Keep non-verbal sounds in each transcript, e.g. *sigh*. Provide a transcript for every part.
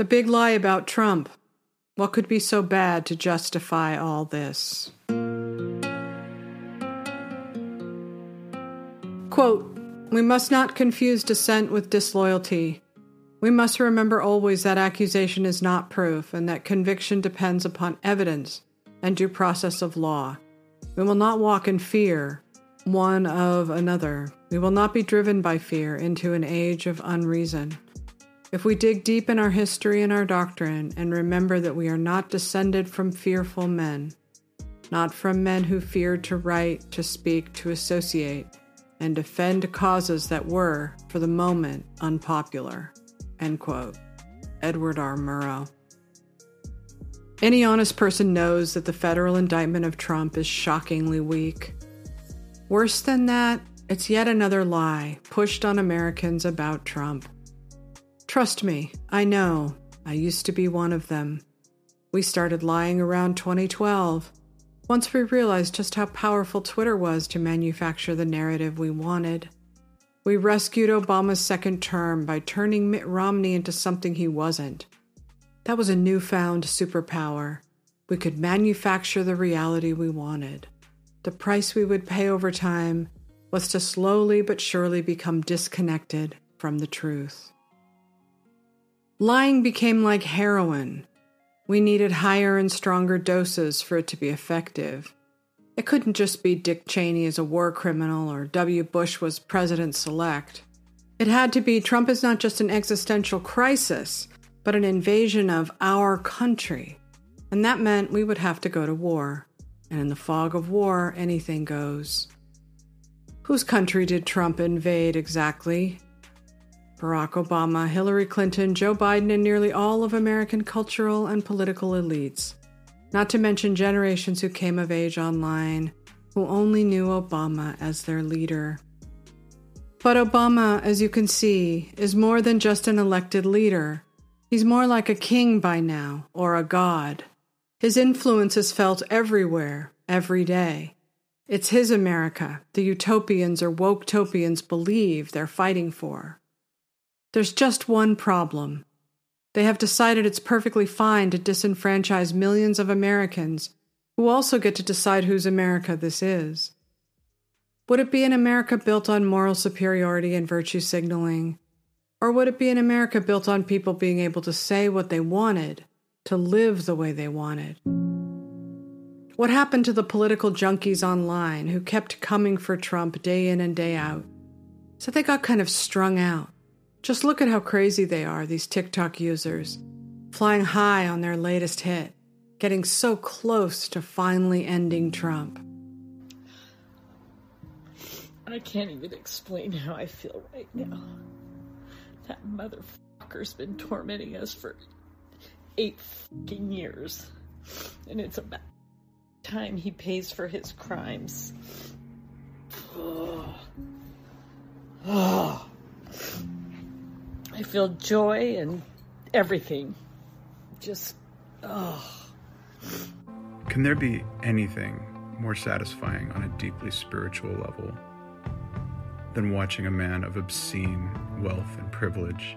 The big lie about Trump. What could be so bad to justify all this? Quote We must not confuse dissent with disloyalty. We must remember always that accusation is not proof and that conviction depends upon evidence and due process of law. We will not walk in fear one of another. We will not be driven by fear into an age of unreason. If we dig deep in our history and our doctrine and remember that we are not descended from fearful men, not from men who feared to write, to speak, to associate, and defend causes that were, for the moment, unpopular. End quote. Edward R. Murrow. Any honest person knows that the federal indictment of Trump is shockingly weak. Worse than that, it's yet another lie pushed on Americans about Trump. Trust me, I know. I used to be one of them. We started lying around 2012, once we realized just how powerful Twitter was to manufacture the narrative we wanted. We rescued Obama's second term by turning Mitt Romney into something he wasn't. That was a newfound superpower. We could manufacture the reality we wanted. The price we would pay over time was to slowly but surely become disconnected from the truth. Lying became like heroin. We needed higher and stronger doses for it to be effective. It couldn't just be Dick Cheney as a war criminal or W. Bush was president select. It had to be Trump is not just an existential crisis, but an invasion of our country. And that meant we would have to go to war. And in the fog of war, anything goes. Whose country did Trump invade exactly? Barack Obama, Hillary Clinton, Joe Biden, and nearly all of American cultural and political elites. Not to mention generations who came of age online, who only knew Obama as their leader. But Obama, as you can see, is more than just an elected leader. He's more like a king by now, or a god. His influence is felt everywhere, every day. It's his America, the utopians or woke topians believe they're fighting for. There's just one problem. They have decided it's perfectly fine to disenfranchise millions of Americans who also get to decide whose America this is. Would it be an America built on moral superiority and virtue signaling? Or would it be an America built on people being able to say what they wanted, to live the way they wanted? What happened to the political junkies online who kept coming for Trump day in and day out? So they got kind of strung out. Just look at how crazy they are, these TikTok users, flying high on their latest hit, getting so close to finally ending Trump. I can't even explain how I feel right now. That motherfucker's been tormenting us for eight fucking years. And it's about time he pays for his crimes. Oh. *sighs* Oh. *sighs* *sighs* I feel joy and everything. Just, oh. Can there be anything more satisfying on a deeply spiritual level than watching a man of obscene wealth and privilege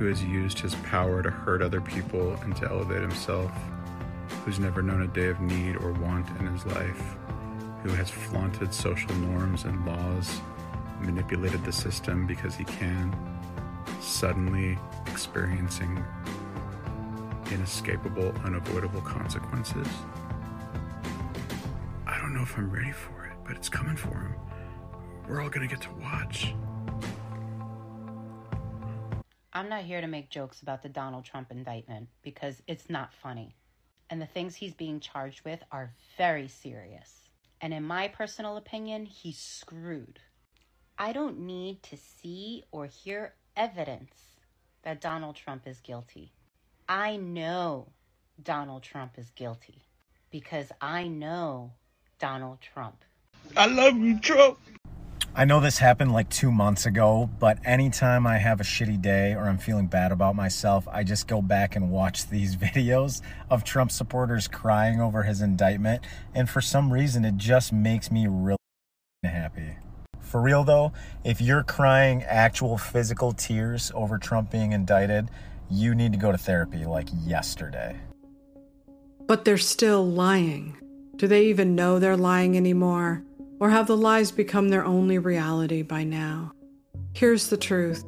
who has used his power to hurt other people and to elevate himself, who's never known a day of need or want in his life, who has flaunted social norms and laws, manipulated the system because he can? Suddenly experiencing inescapable, unavoidable consequences. I don't know if I'm ready for it, but it's coming for him. We're all to get to watch. I'm not here to make jokes about the Donald Trump indictment because it's not funny. And the things he's being charged with are very serious. And in my personal opinion, he's screwed. I don't need to see or hear evidence that Donald Trump is guilty. I know Donald Trump is guilty because I know Donald Trump. I love you, Trump. I know this happened like two months ago, but anytime I have a shitty day or I'm feeling bad about myself, I just go back and watch *laughs* these videos of Trump supporters crying over his indictment. And for some reason, it just makes me really happy. For real though, if you're crying actual physical tears over Trump being indicted, you need to go to therapy like yesterday. But they're still lying. Do they even know they're lying anymore? Or have the lies become their only reality by now? Here's the truth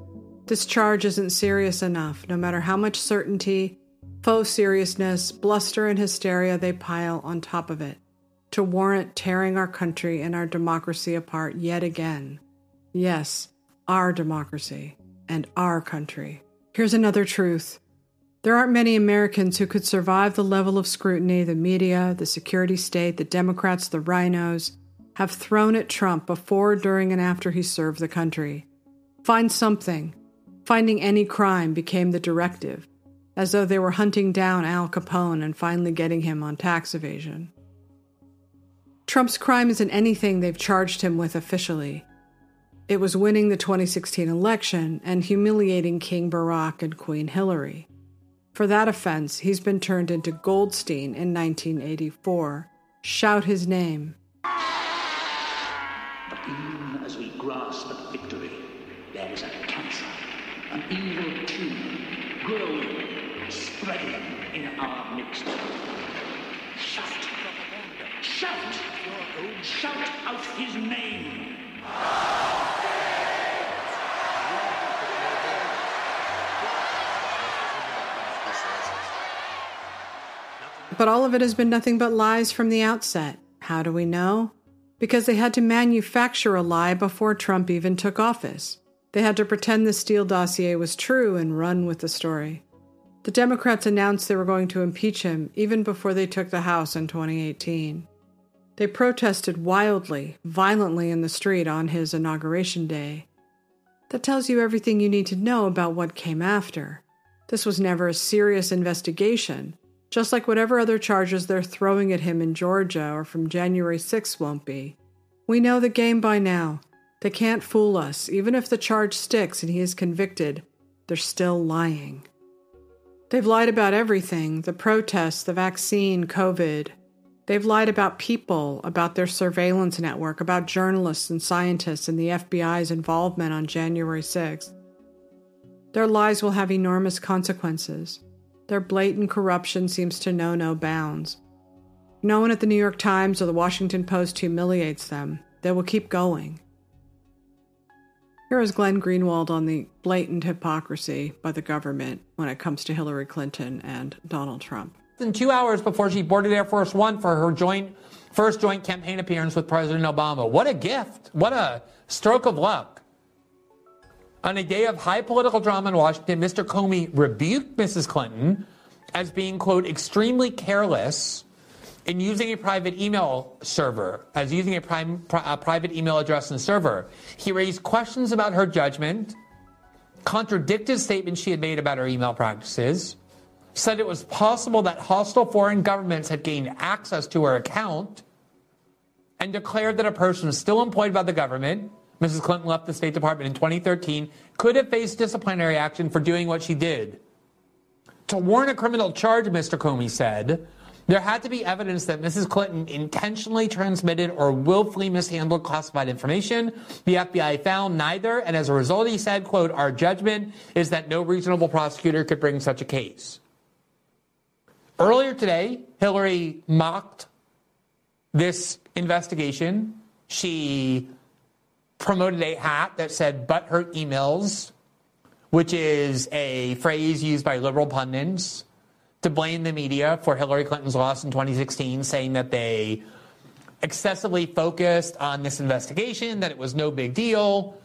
this charge isn't serious enough, no matter how much certainty, faux seriousness, bluster, and hysteria they pile on top of it, to warrant tearing our country and our democracy apart yet again. Yes, our democracy and our country. Here's another truth. There aren't many Americans who could survive the level of scrutiny the media, the security state, the Democrats, the RINOs have thrown at Trump before, during, and after he served the country. Find something. Finding any crime became the directive, as though they were hunting down Al Capone and finally getting him on tax evasion. Trump's crime isn't anything they've charged him with officially. It was winning the 2016 election and humiliating King Barack and Queen Hillary. For that offense, he's been turned into Goldstein in 1984. Shout his name. But even as we grasp at victory, there is a cancer, an evil tumor, growing, spreading in our midst. Shout! Shout! Shout out his name! But all of it has been nothing but lies from the outset. How do we know? Because they had to manufacture a lie before Trump even took office. They had to pretend the Steele dossier was true and run with the story. The Democrats announced they were going to impeach him even before they took the House in 2018. They protested wildly, violently in the street on his inauguration day. That tells you everything you need to know about what came after. This was never a serious investigation, just like whatever other charges they're throwing at him in Georgia or from January 6 won't be. We know the game by now. They can't fool us. Even if the charge sticks and he is convicted, they're still lying. They've lied about everything the protests, the vaccine, COVID. They've lied about people, about their surveillance network, about journalists and scientists, and the FBI's involvement on January 6th. Their lies will have enormous consequences. Their blatant corruption seems to know no bounds. No one at the New York Times or the Washington Post humiliates them. They will keep going. Here is Glenn Greenwald on the blatant hypocrisy by the government when it comes to Hillary Clinton and Donald Trump. In two hours before she boarded Air Force One for her joint first joint campaign appearance with President Obama. What a gift! What a stroke of luck. On a day of high political drama in Washington, Mr. Comey rebuked Mrs. Clinton as being, quote, extremely careless in using a private email server, as using a, prime, a private email address and server. He raised questions about her judgment, contradicted statements she had made about her email practices, said it was possible that hostile foreign governments had gained access to her account, and declared that a person still employed by the government Mrs. Clinton left the State Department in 2013, could have faced disciplinary action for doing what she did. To warrant a criminal charge, Mr. Comey said, there had to be evidence that Mrs. Clinton intentionally transmitted or willfully mishandled classified information. The FBI found neither, and as a result, he said, quote, our judgment is that no reasonable prosecutor could bring such a case. Earlier today, Hillary mocked this investigation. She promoted a hat that said but her emails, which is a phrase used by liberal pundits to blame the media for Hillary Clinton's loss in 2016, saying that they excessively focused on this investigation, that it was no big deal,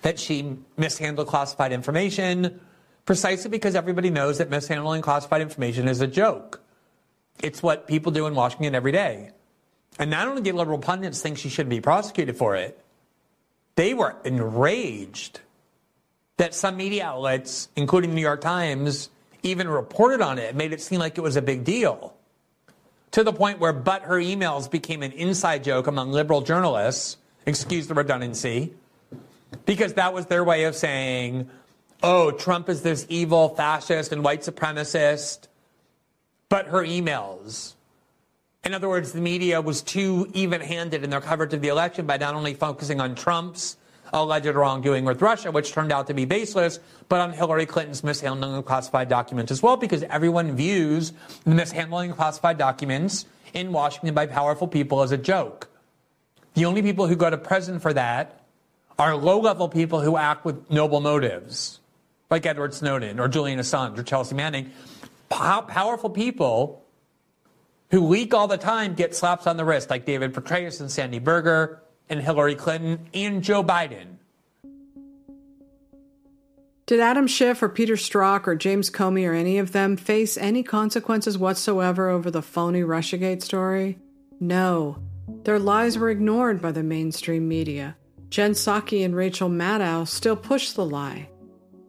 that she mishandled classified information, precisely because everybody knows that mishandling classified information is a joke. It's what people do in Washington every day. And not only did liberal pundits think she should be prosecuted for it, they were enraged that some media outlets, including the New York Times, even reported on it, made it seem like it was a big deal. To the point where but her emails became an inside joke among liberal journalists, excuse the redundancy, because that was their way of saying, oh, Trump is this evil fascist and white supremacist, but her emails. In other words, the media was too even handed in their coverage of the election by not only focusing on Trump's alleged wrongdoing with Russia, which turned out to be baseless, but on Hillary Clinton's mishandling of classified documents as well, because everyone views the mishandling of classified documents in Washington by powerful people as a joke. The only people who go to prison for that are low level people who act with noble motives, like Edward Snowden or Julian Assange or Chelsea Manning. powerful people who leak all the time get slaps on the wrist, like David Petraeus and Sandy Berger and Hillary Clinton and Joe Biden. Did Adam Schiff or Peter Strzok or James Comey or any of them face any consequences whatsoever over the phony Russiagate story? No. Their lies were ignored by the mainstream media. Jen Psaki and Rachel Maddow still push the lie.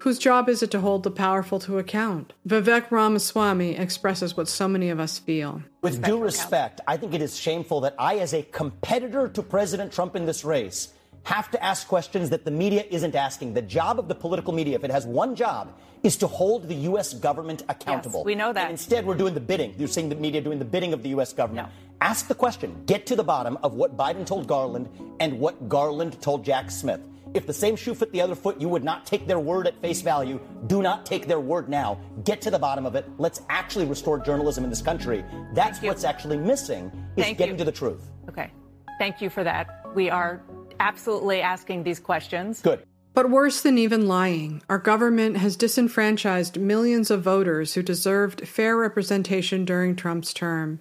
Whose job is it to hold the powerful to account? Vivek Ramaswamy expresses what so many of us feel. With due respect, I think it is shameful that I, as a competitor to President Trump in this race, have to ask questions that the media isn't asking. The job of the political media, if it has one job, is to hold the U.S. government accountable. Yes, we know that. And instead, we're doing the bidding. You're seeing the media doing the bidding of the U.S. government. No. Ask the question. Get to the bottom of what Biden told Garland and what Garland told Jack Smith. If the same shoe fit the other foot, you would not take their word at face value. Do not take their word now. Get to the bottom of it. Let's actually restore journalism in this country. That's what's actually missing is Thank getting you. to the truth. Okay. Thank you for that. We are absolutely asking these questions. Good. But worse than even lying, our government has disenfranchised millions of voters who deserved fair representation during Trump's term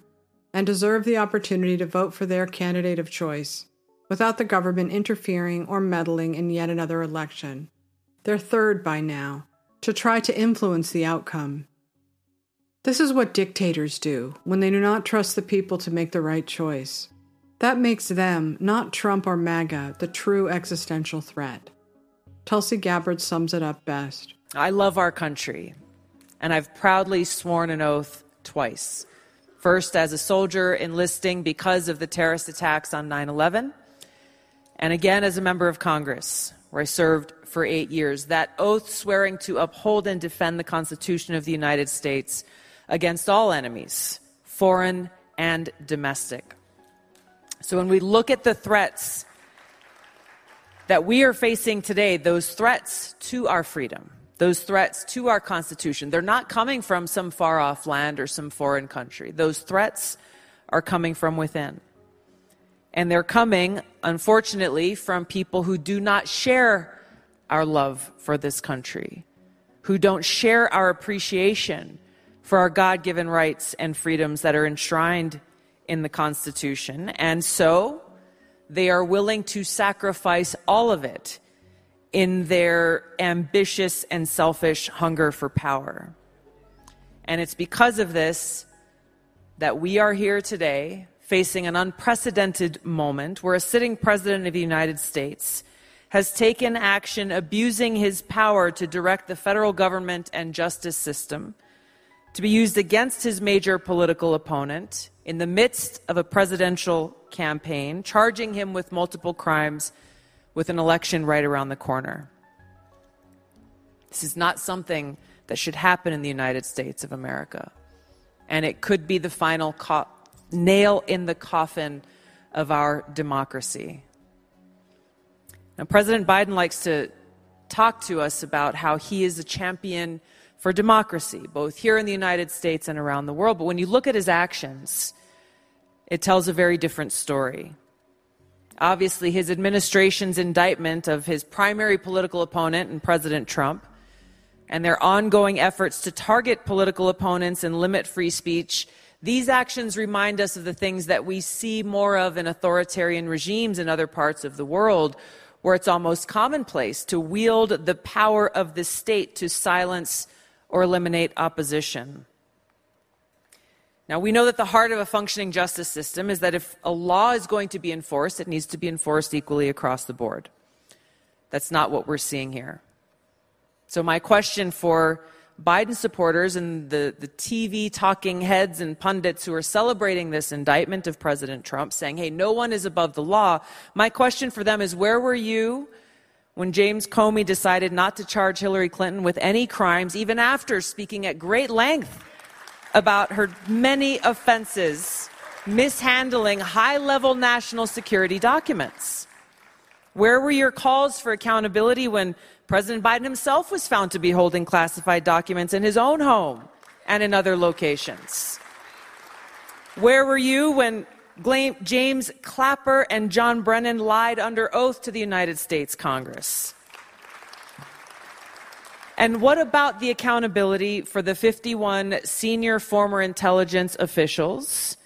and deserve the opportunity to vote for their candidate of choice without the government interfering or meddling in yet another election. Their third by now, to try to influence the outcome. This is what dictators do when they do not trust the people to make the right choice. That makes them, not Trump or MAGA, the true existential threat. Tulsi Gabbard sums it up best. I love our country, and I've proudly sworn an oath twice. First, as a soldier enlisting because of the terrorist attacks on 9 11, and again as a member of Congress, where I served for eight years. That oath swearing to uphold and defend the Constitution of the United States against all enemies, foreign and domestic. So when we look at the threats that we are facing today, those threats to our freedom, those threats to our Constitution, they're not coming from some far off land or some foreign country. Those threats are coming from within. And they're coming, unfortunately, from people who do not share our love for this country, who don't share our appreciation for our God given rights and freedoms that are enshrined in the Constitution. And so they are willing to sacrifice all of it in their ambitious and selfish hunger for power. And it's because of this that we are here today facing an unprecedented moment where a sitting president of the United States has taken action abusing his power to direct the federal government and justice system to be used against his major political opponent in the midst of a presidential campaign, charging him with multiple crimes with an election right around the corner. This is not something that should happen in the United States of America. And it could be the final nail in the coffin of our democracy. Now, President Biden likes to talk to us about how he is a champion for democracy, both here in the United States and around the world. But when you look at his actions, it tells a very different story. Obviously, his administration's indictment of his primary political opponent and President Trump and their ongoing efforts to target political opponents and limit free speech these actions remind us of the things that we see more of in authoritarian regimes in other parts of the world, where it's almost commonplace to wield the power of the state to silence or eliminate opposition. Now, we know that the heart of a functioning justice system is that if a law is going to be enforced, it needs to be enforced equally across the board. That's not what we're seeing here. So, my question for Biden supporters and the, the TV talking heads and pundits who are celebrating this indictment of President Trump, saying, hey, no one is above the law. My question for them is where were you when James Comey decided not to charge Hillary Clinton with any crimes, even after speaking at great length about her many offenses, mishandling high level national security documents? Where were your calls for accountability when President Biden himself was found to be holding classified documents in his own home and in other locations? Where were you when James Clapper and John Brennan lied under oath to the United States Congress? And what about the accountability for the 51 senior former intelligence officials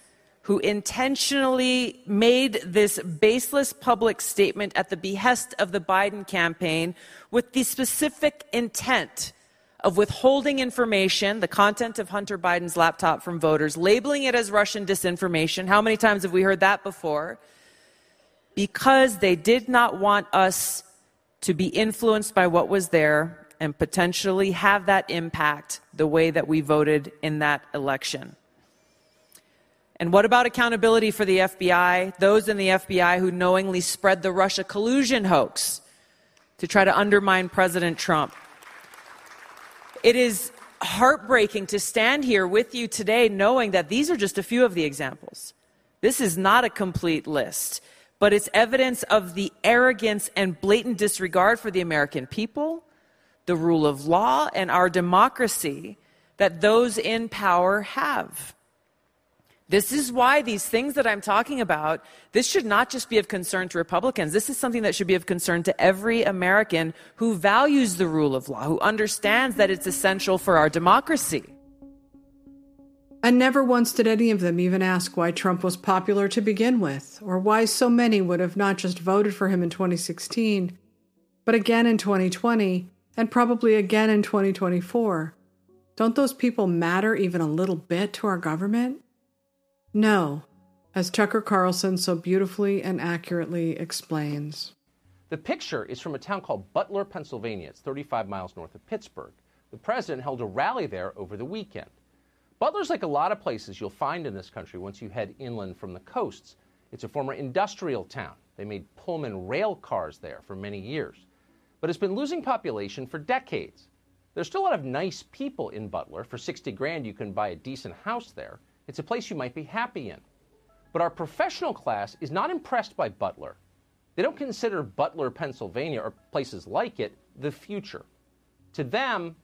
who intentionally made this baseless public statement at the behest of the Biden campaign with the specific intent of withholding information, the content of Hunter Biden's laptop from voters, labeling it as Russian disinformation. How many times have we heard that before? Because they did not want us to be influenced by what was there and potentially have that impact the way that we voted in that election. And what about accountability for the FBI, those in the FBI who knowingly spread the Russia collusion hoax to try to undermine President Trump? It is heartbreaking to stand here with you today knowing that these are just a few of the examples. This is not a complete list, but it's evidence of the arrogance and blatant disregard for the American people, the rule of law, and our democracy that those in power have. This is why these things that I'm talking about, this should not just be of concern to Republicans. This is something that should be of concern to every American who values the rule of law, who understands that it's essential for our democracy. And never once did any of them even ask why Trump was popular to begin with, or why so many would have not just voted for him in 2016, but again in 2020, and probably again in 2024. Don't those people matter even a little bit to our government? No, as Tucker Carlson so beautifully and accurately explains. The picture is from a town called Butler, Pennsylvania. It's 35 miles north of Pittsburgh. The president held a rally there over the weekend. Butler's like a lot of places you'll find in this country once you head inland from the coasts. It's a former industrial town. They made Pullman rail cars there for many years. But it's been losing population for decades. There's still a lot of nice people in Butler. For 60 grand, you can buy a decent house there. It's a place you might be happy in. But our professional class is not impressed by Butler. They don't consider Butler, Pennsylvania, or places like it the future. To them,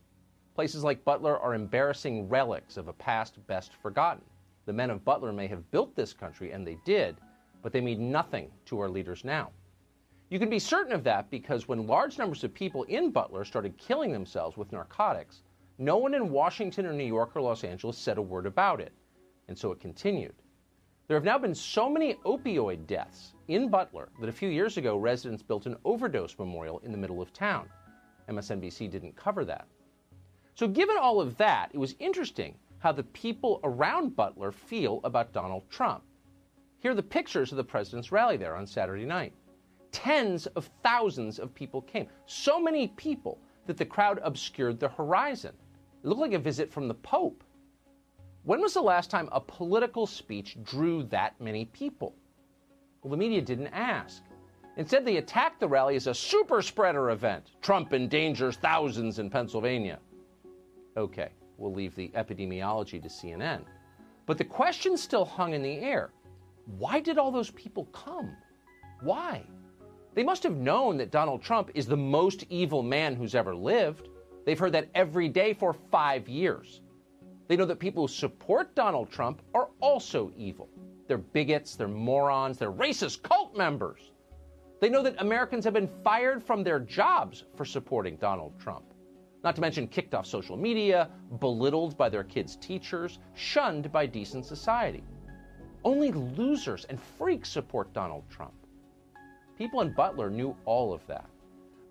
places like Butler are embarrassing relics of a past best forgotten. The men of Butler may have built this country, and they did, but they mean nothing to our leaders now. You can be certain of that because when large numbers of people in Butler started killing themselves with narcotics, no one in Washington or New York or Los Angeles said a word about it and so it continued. There have now been so many opioid deaths in Butler that a few years ago residents built an overdose memorial in the middle of town. MSNBC didn't cover that. So, given all of that, it was interesting how the people around Butler feel about Donald Trump. Here are the pictures of the president's rally there on Saturday night. Tens of thousands of people came. So many people that the crowd obscured the horizon. It looked like a visit from the Pope. When was the last time a political speech drew that many people? Well, the media didn't ask. Instead, they attacked the rally as a super spreader event. Trump endangers thousands in Pennsylvania. Okay, we'll leave the epidemiology to CNN. But the question still hung in the air. Why did all those people come? Why? They must have known that Donald Trump is the most evil man who's ever lived. They've heard that every day for five years. They know that people who support Donald Trump are also evil. They're bigots, they're morons, they're racist cult members. They know that Americans have been fired from their jobs for supporting Donald Trump. Not to mention kicked off social media, belittled by their kids' teachers, shunned by decent society. Only losers and freaks support Donald Trump. People in Butler knew all of that.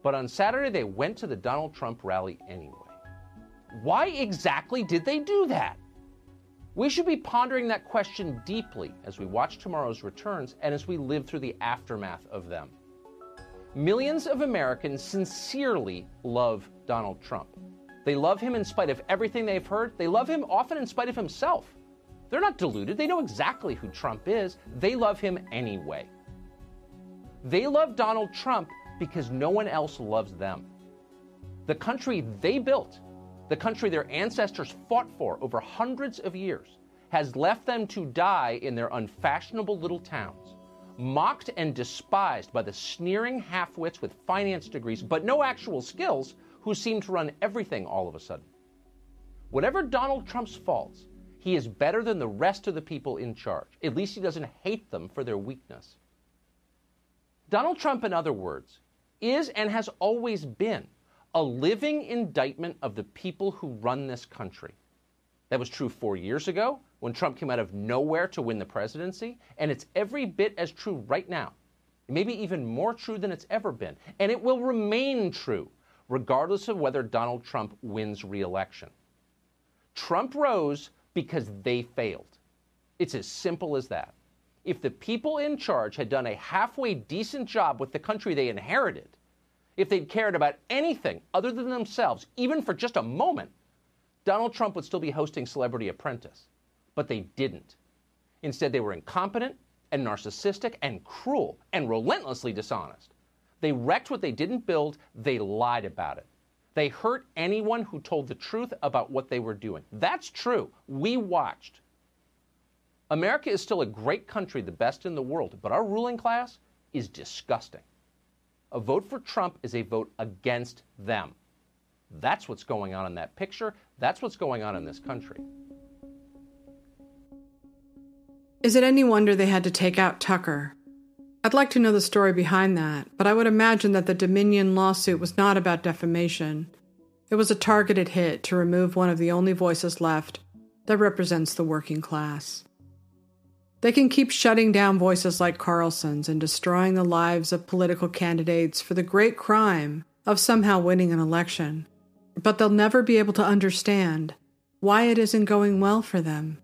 But on Saturday, they went to the Donald Trump rally anyway. Why exactly did they do that? We should be pondering that question deeply as we watch tomorrow's returns and as we live through the aftermath of them. Millions of Americans sincerely love Donald Trump. They love him in spite of everything they've heard. They love him often in spite of himself. They're not deluded. They know exactly who Trump is. They love him anyway. They love Donald Trump because no one else loves them. The country they built the country their ancestors fought for over hundreds of years, has left them to die in their unfashionable little towns, mocked and despised by the sneering half-wits with finance degrees but no actual skills who seem to run everything all of a sudden. Whatever Donald Trump's faults, he is better than the rest of the people in charge. At least he doesn't hate them for their weakness. Donald Trump, in other words, is and has always been a living indictment of the people who run this country. That was true four years ago when Trump came out of nowhere to win the presidency, and it's every bit as true right now. Maybe even more true than it's ever been. And it will remain true, regardless of whether Donald Trump wins re election. Trump rose because they failed. It's as simple as that. If the people in charge had done a halfway decent job with the country they inherited, if they'd cared about anything other than themselves, even for just a moment, Donald Trump would still be hosting Celebrity Apprentice. But they didn't. Instead, they were incompetent and narcissistic and cruel and relentlessly dishonest. They wrecked what they didn't build, they lied about it. They hurt anyone who told the truth about what they were doing. That's true. We watched. America is still a great country, the best in the world, but our ruling class is disgusting. A vote for Trump is a vote against them. That's what's going on in that picture. That's what's going on in this country. Is it any wonder they had to take out Tucker? I'd like to know the story behind that, but I would imagine that the Dominion lawsuit was not about defamation. It was a targeted hit to remove one of the only voices left that represents the working class. They can keep shutting down voices like Carlson's and destroying the lives of political candidates for the great crime of somehow winning an election, but they'll never be able to understand why it isn't going well for them.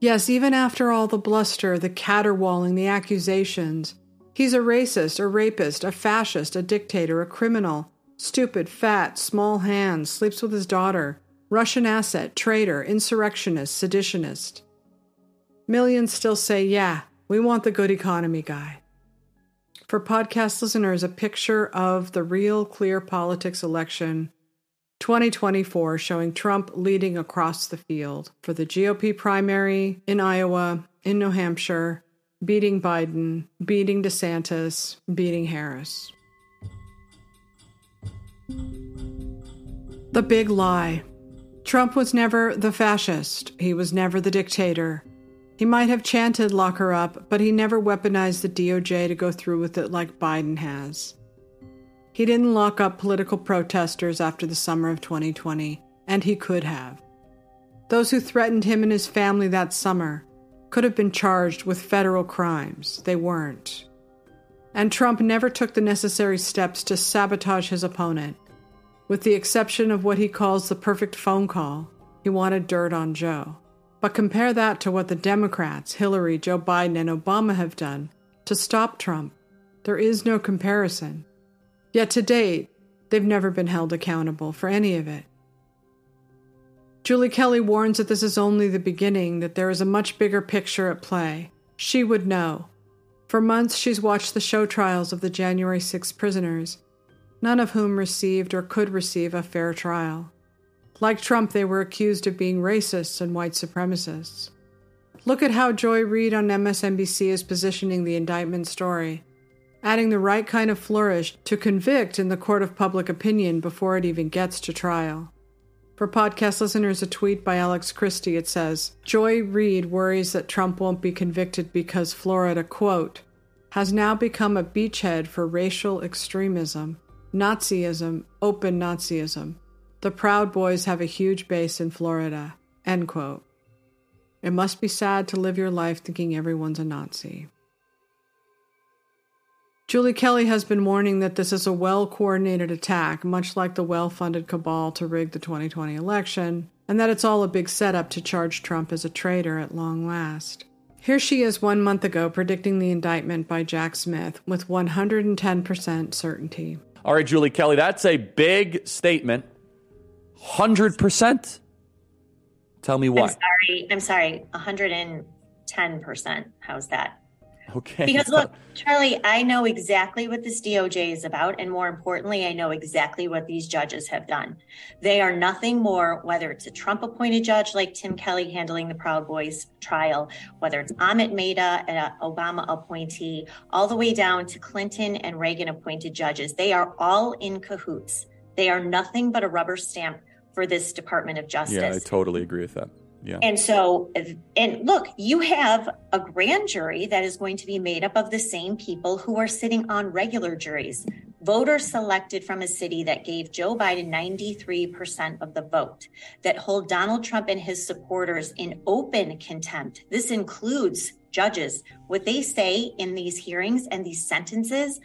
Yes, even after all the bluster, the caterwauling, the accusations, he's a racist, a rapist, a fascist, a dictator, a criminal, stupid, fat, small hands, sleeps with his daughter, Russian asset, traitor, insurrectionist, seditionist. Millions still say, yeah, we want the good economy guy. For podcast listeners, a picture of the real clear politics election 2024 showing Trump leading across the field for the GOP primary in Iowa, in New Hampshire, beating Biden, beating DeSantis, beating Harris. The big lie. Trump was never the fascist. He was never the dictator. He might have chanted lock her up, but he never weaponized the DOJ to go through with it like Biden has. He didn't lock up political protesters after the summer of 2020, and he could have. Those who threatened him and his family that summer could have been charged with federal crimes. They weren't. And Trump never took the necessary steps to sabotage his opponent. With the exception of what he calls the perfect phone call, he wanted dirt on Joe. But compare that to what the Democrats, Hillary, Joe Biden, and Obama have done to stop Trump. There is no comparison. Yet to date, they've never been held accountable for any of it. Julie Kelly warns that this is only the beginning, that there is a much bigger picture at play. She would know. For months, she's watched the show trials of the January 6 prisoners, none of whom received or could receive a fair trial. Like Trump, they were accused of being racists and white supremacists. Look at how Joy Reid on MSNBC is positioning the indictment story adding the right kind of flourish to convict in the court of public opinion before it even gets to trial. For podcast listeners, a tweet by Alex Christy, it says Joy Reid worries that Trump won't be convicted because Florida, quote, has now become a beachhead for racial extremism, Nazism, open Nazism. The Proud Boys have a huge base in Florida, end quote. It must be sad to live your life thinking everyone's a Nazi. Julie Kelly has been warning that this is a well coordinated attack, much like the well funded cabal to rig the 2020 election, and that it's all a big setup to charge Trump as a traitor at long last. Here she is one month ago predicting the indictment by Jack Smith with 110% certainty. All right, Julie Kelly, that's a big statement. 100%? Tell me why. I'm sorry. I'm sorry. 110%. How's that? Okay. Because *laughs* look, Charlie, I know exactly what this DOJ is about. And more importantly, I know exactly what these judges have done. They are nothing more, whether it's a Trump appointed judge like Tim Kelly handling the Proud Boys trial, whether it's Amit Mehta, an Obama appointee, all the way down to Clinton and Reagan appointed judges. They are all in cahoots. They are nothing but a rubber stamp for this Department of Justice. Yeah, I totally agree with that. Yeah. And so, and look, you have a grand jury that is going to be made up of the same people who are sitting on regular juries. Voters selected from a city that gave Joe Biden 93% of the vote, that hold Donald Trump and his supporters in open contempt. This includes judges. What they say in these hearings and these sentences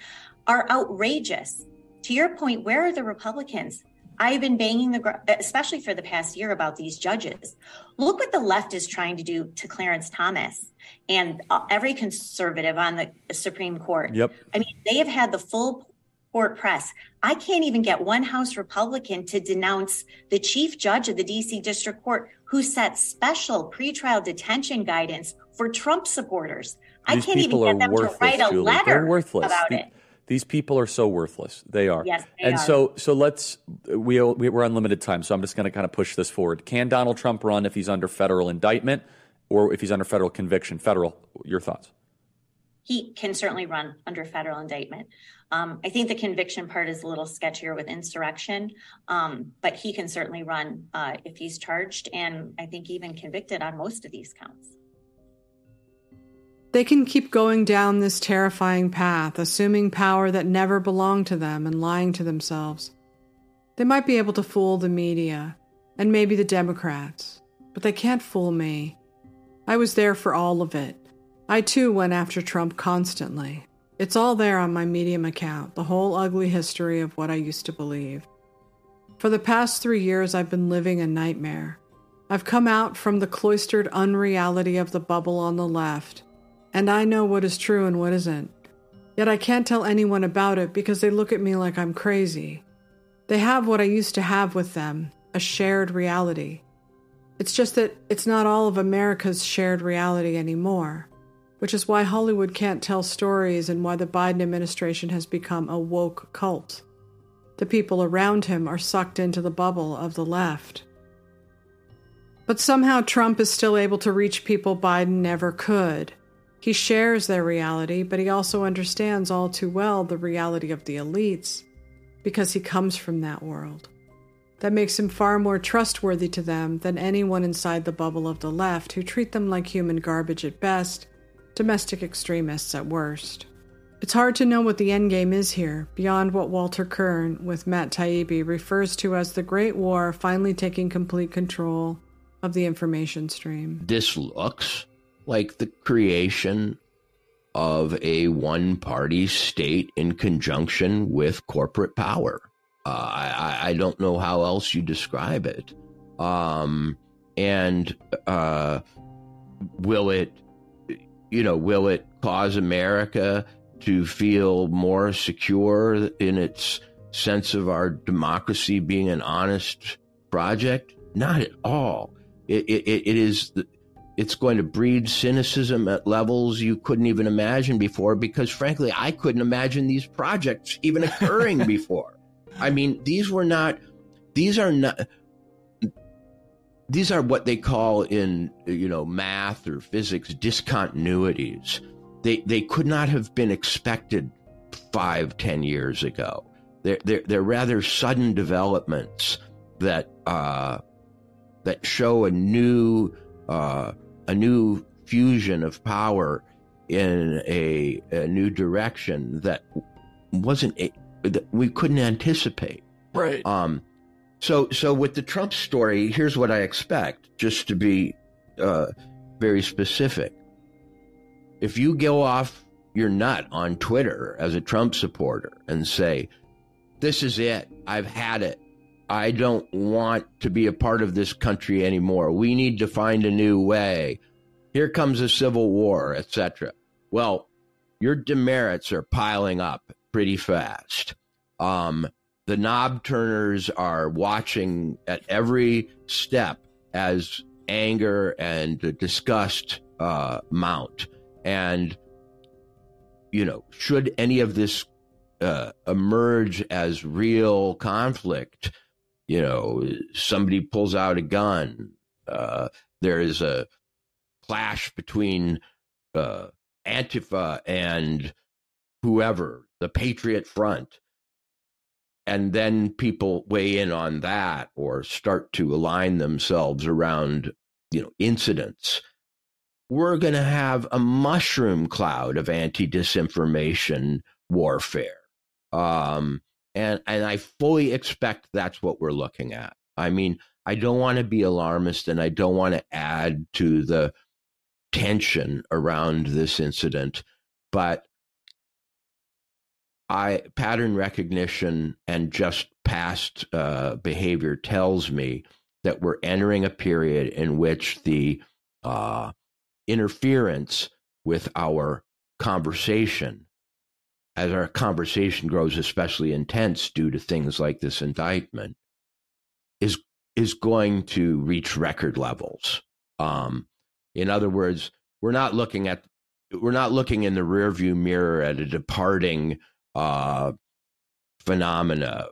are outrageous. To your point, where are the Republicans? I've been banging the, especially for the past year, about these judges. Look what the left is trying to do to Clarence Thomas and uh, every conservative on the Supreme Court. Yep. I mean, they have had the full court press. I can't even get one House Republican to denounce the chief judge of the DC District Court who set special pretrial detention guidance for Trump supporters. These I can't even get them to write a Julie. letter They're worthless. about The- it. These people are so worthless. They are. Yes, they and are. so so let's we we- we're on limited time, so I'm just going to kind of push this forward. Can Donald Trump run if he's under federal indictment or if he's under federal conviction? Federal. Your thoughts? he can certainly run under federal indictment. Um, I think the conviction part is a little sketchier with insurrection, um, but he can certainly run uh, if he's charged and I think even convicted on most of these counts. They can keep going down this terrifying path, assuming power that never belonged to them and lying to themselves. They might be able to fool the media and maybe the Democrats, but they can't fool me. I was there for all of it. I too went after Trump constantly. It's all there on my Medium account, the whole ugly history of what I used to believe. For the past three years, I've been living a nightmare. I've come out from the cloistered unreality of the bubble on the left, and I know what is true and what isn't. Yet I can't tell anyone about it because they look at me like I'm crazy. They have what I used to have with them a shared reality. It's just that it's not all of America's shared reality anymore, which is why Hollywood can't tell stories and why the Biden administration has become a woke cult. The people around him are sucked into the bubble of the left. But somehow Trump is still able to reach people Biden never could. He shares their reality, but he also understands all too well the reality of the elites because he comes from that world. That makes him far more trustworthy to them than anyone inside the bubble of the left who treat them like human garbage at best, domestic extremists at worst. It's hard to know what the endgame is here, beyond what Walter Kirn, with Matt Taibbi, refers to as the Great War finally taking complete control of the information stream. This looks like the creation of a one party state in conjunction with corporate power. Uh, I, I don't know how else you describe it. Um, and uh, will it, you know, will it cause America to feel more secure in its sense of our democracy being an honest project? Not at all. It, it, it is. It's going to breed cynicism at levels you couldn't even imagine before. Because frankly, I couldn't imagine these projects even occurring *laughs* before. I mean, these were not. These are not. These are what they call in you know math or physics discontinuities. They they could not have been expected five ten years ago. They're they're, they're rather sudden developments that uh, that show a new uh, a new fusion of power in a, a new direction that wasn't a, that we couldn't anticipate. Right. Um. So so with the Trump story, here's what I expect. Just to be uh, very specific, if you go off your nut on Twitter as a Trump supporter and say, "This is it. I've had it. I don't want to be a part of this country anymore. We need to find a new way. Here comes a civil war, etc." Well, your demerits are piling up pretty fast. Um, the knob turners are watching at every step as anger and disgust uh, mount. And you know, should any of this uh, emerge as real conflict, you know, somebody pulls out a gun, uh, there is a clash between uh, Antifa and whoever, the Patriot Front, and then people weigh in on that or start to align themselves around, you know, incidents. We're going to have a mushroom cloud of anti disinformation warfare. Um, and, and I fully expect that's what we're looking at. I mean, I don't want to be alarmist and I don't want to add to the tension around this incident, but I pattern recognition and just past uh, behavior tells me that we're entering a period in which the uh, interference with our conversation, as our conversation grows especially intense due to things like this indictment, is is going to reach record levels. Um, in other words, we're not looking at we're not looking in the rearview mirror at a departing uh, phenomena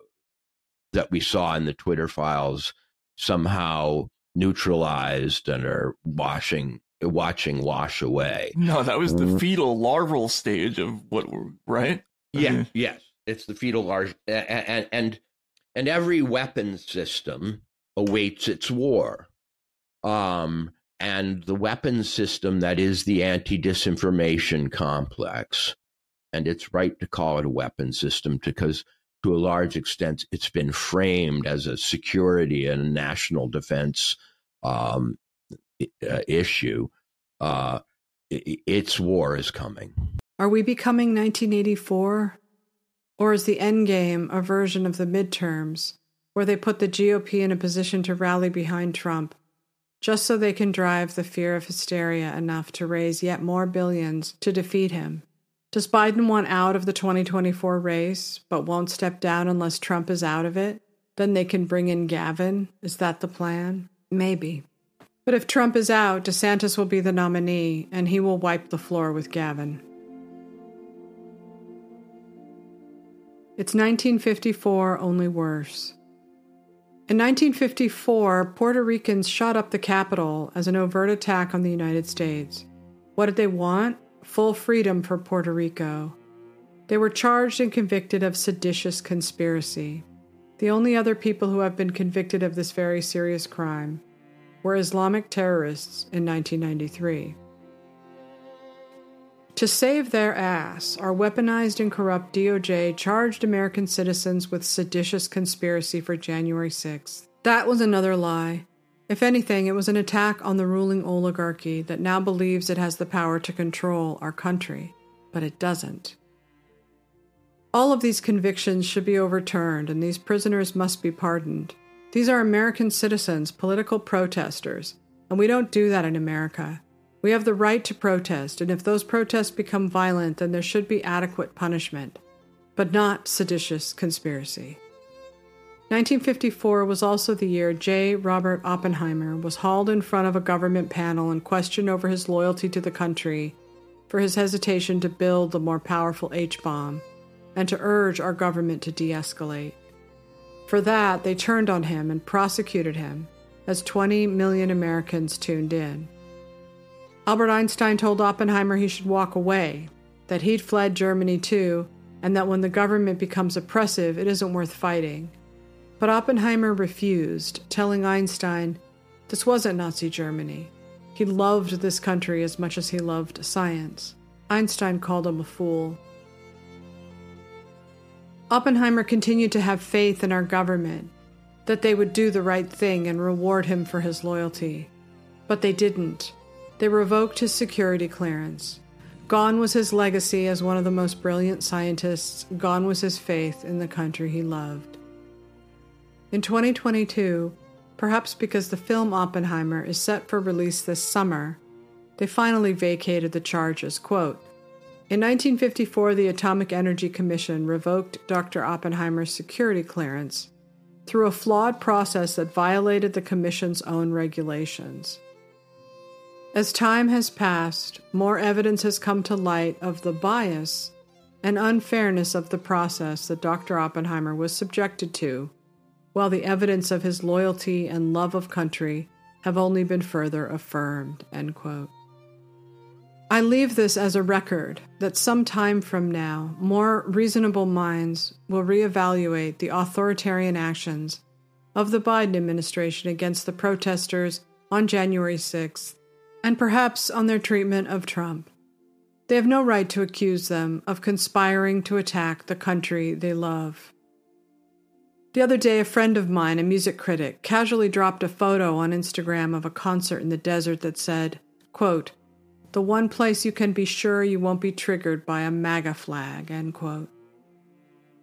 that we saw in the Twitter files somehow neutralized and are washing watching wash away. No, that was the fetal larval stage of what we're right. Yeah, mm-hmm. yes, it's the fetal large, and and and every weapon system awaits its war. Um, and the weapon system that is the anti disinformation complex and it's right to call it a weapon system because to a large extent it's been framed as a security and a national defense um, uh, issue. Uh, its war is coming. Are we becoming 1984? Or is the end game a version of the midterms where they put the GOP in a position to rally behind Trump just so they can drive the fear of hysteria enough to raise yet more billions to defeat him? Does Biden want out of the 2024 race, but won't step down unless Trump is out of it? Then they can bring in Gavin? Is that the plan? Maybe. But if Trump is out, DeSantis will be the nominee, and he will wipe the floor with Gavin. It's 1954, only worse. In 1954, Puerto Ricans shot up the Capitol as an overt attack on the United States. What did they want? full freedom for Puerto Rico. They were charged and convicted of seditious conspiracy. The only other people who have been convicted of this very serious crime were Islamic terrorists in 1993. To save their ass, our weaponized and corrupt DOJ charged American citizens with seditious conspiracy for January 6th. That was another lie. If anything, it was an attack on the ruling oligarchy that now believes it has the power to control our country, but it doesn't. All of these convictions should be overturned, and these prisoners must be pardoned. These are American citizens, political protesters, and we don't do that in America. We have the right to protest, and if those protests become violent, then there should be adequate punishment, but not seditious conspiracy. 1954 was also the year J. Robert Oppenheimer was hauled in front of a government panel and questioned over his loyalty to the country for his hesitation to build the more powerful H bomb and to urge our government to de escalate. For that, they turned on him and prosecuted him, as 20 million Americans tuned in. Albert Einstein told Oppenheimer he should walk away, that he'd fled Germany too, and that when the government becomes oppressive, it isn't worth fighting. But Oppenheimer refused, telling Einstein this wasn't Nazi Germany. He loved this country as much as he loved science. Einstein called him a fool. Oppenheimer continued to have faith in our government, that they would do the right thing and reward him for his loyalty. But they didn't. They revoked his security clearance. Gone was his legacy as one of the most brilliant scientists, gone was his faith in the country he loved. In 2022, perhaps because the film Oppenheimer is set for release this summer, they finally vacated the charges. Quote, in 1954, the Atomic Energy Commission revoked Dr. Oppenheimer's security clearance through a flawed process that violated the Commission's own regulations. As time has passed, more evidence has come to light of the bias and unfairness of the process that Dr. Oppenheimer was subjected to, while the evidence of his loyalty and love of country have only been further affirmed. End quote. I leave this as a record that some time from now, more reasonable minds will reevaluate the authoritarian actions of the Biden administration against the protesters on January 6th, and perhaps on their treatment of Trump. They have no right to accuse them of conspiring to attack the country they love. The other day, a friend of mine, a music critic, casually dropped a photo on Instagram of a concert in the desert that said, quote, the one place you can be sure you won't be triggered by a MAGA flag, end quote.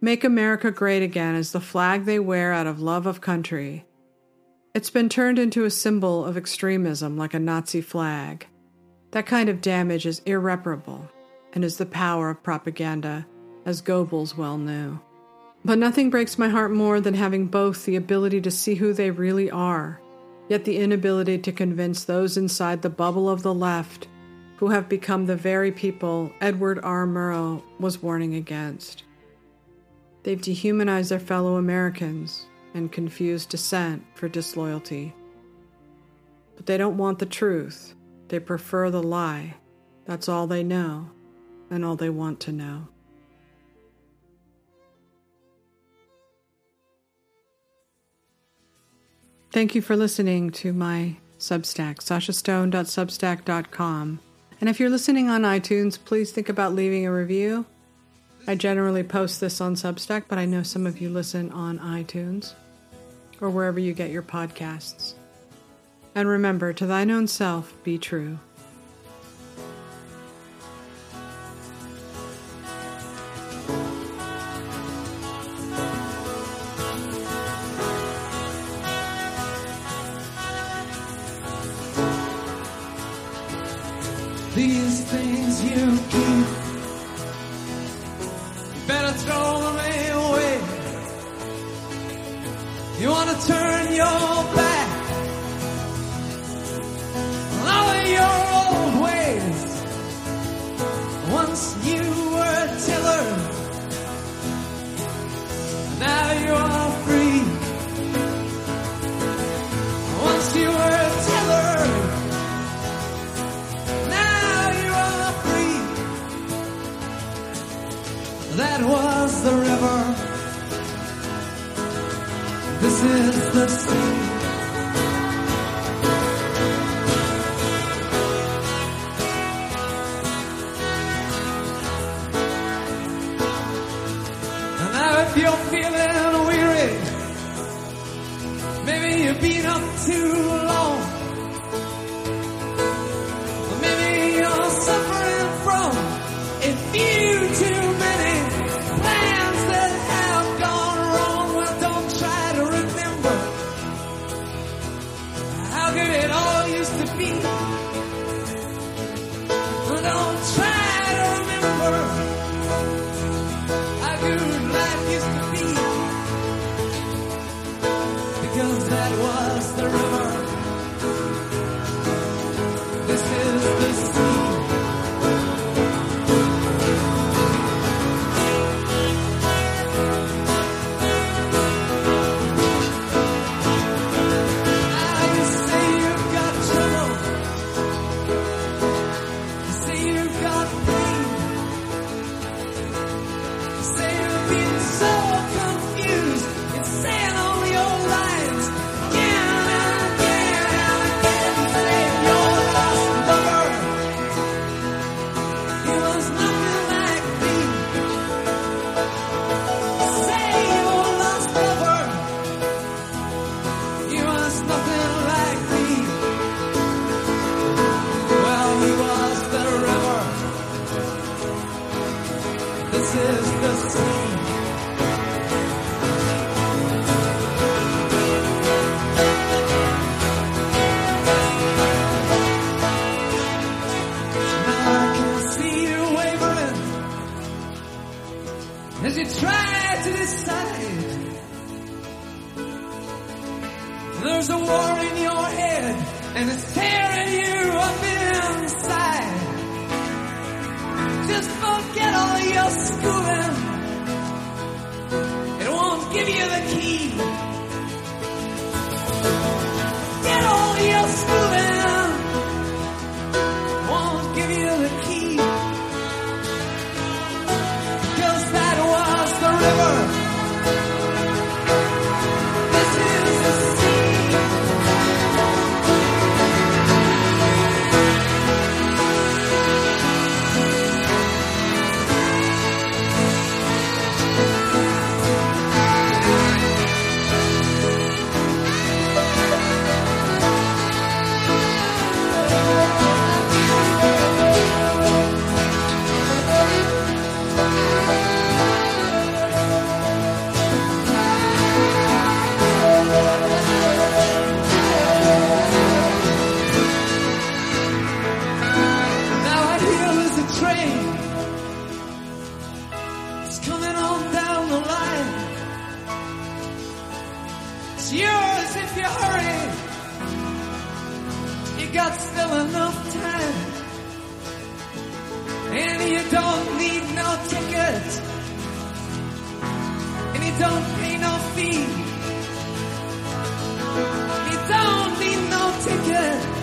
Make America Great Again is the flag they wear out of love of country. It's been turned into a symbol of extremism like a Nazi flag. That kind of damage is irreparable and is the power of propaganda, as Goebbels well knew. But nothing breaks my heart more than having both the ability to see who they really are, yet the inability to convince those inside the bubble of the left who have become the very people Edward R. Murrow was warning against. They've dehumanized their fellow Americans and confused dissent for disloyalty. But they don't want the truth, they prefer the lie. That's all they know and all they want to know. Thank you for listening to my Substack, sashastone.substack.com. And if you're listening on iTunes, please think about leaving a review. I generally post this on Substack, but I know some of you listen on iTunes or wherever you get your podcasts. And remember, to thine own self be true. These too long. Maybe you're suffering from a few too many plans that have gone wrong. Well, don't try to remember how good it all used to be. Don't try to remember how good life used to be. There's a war in your head, and it's tearing you up inside. Just forget all your schooling. It won't give you the key. Get all your schooling. Got still enough time. And you don't need no ticket. And you don't pay no fee. You don't need no ticket.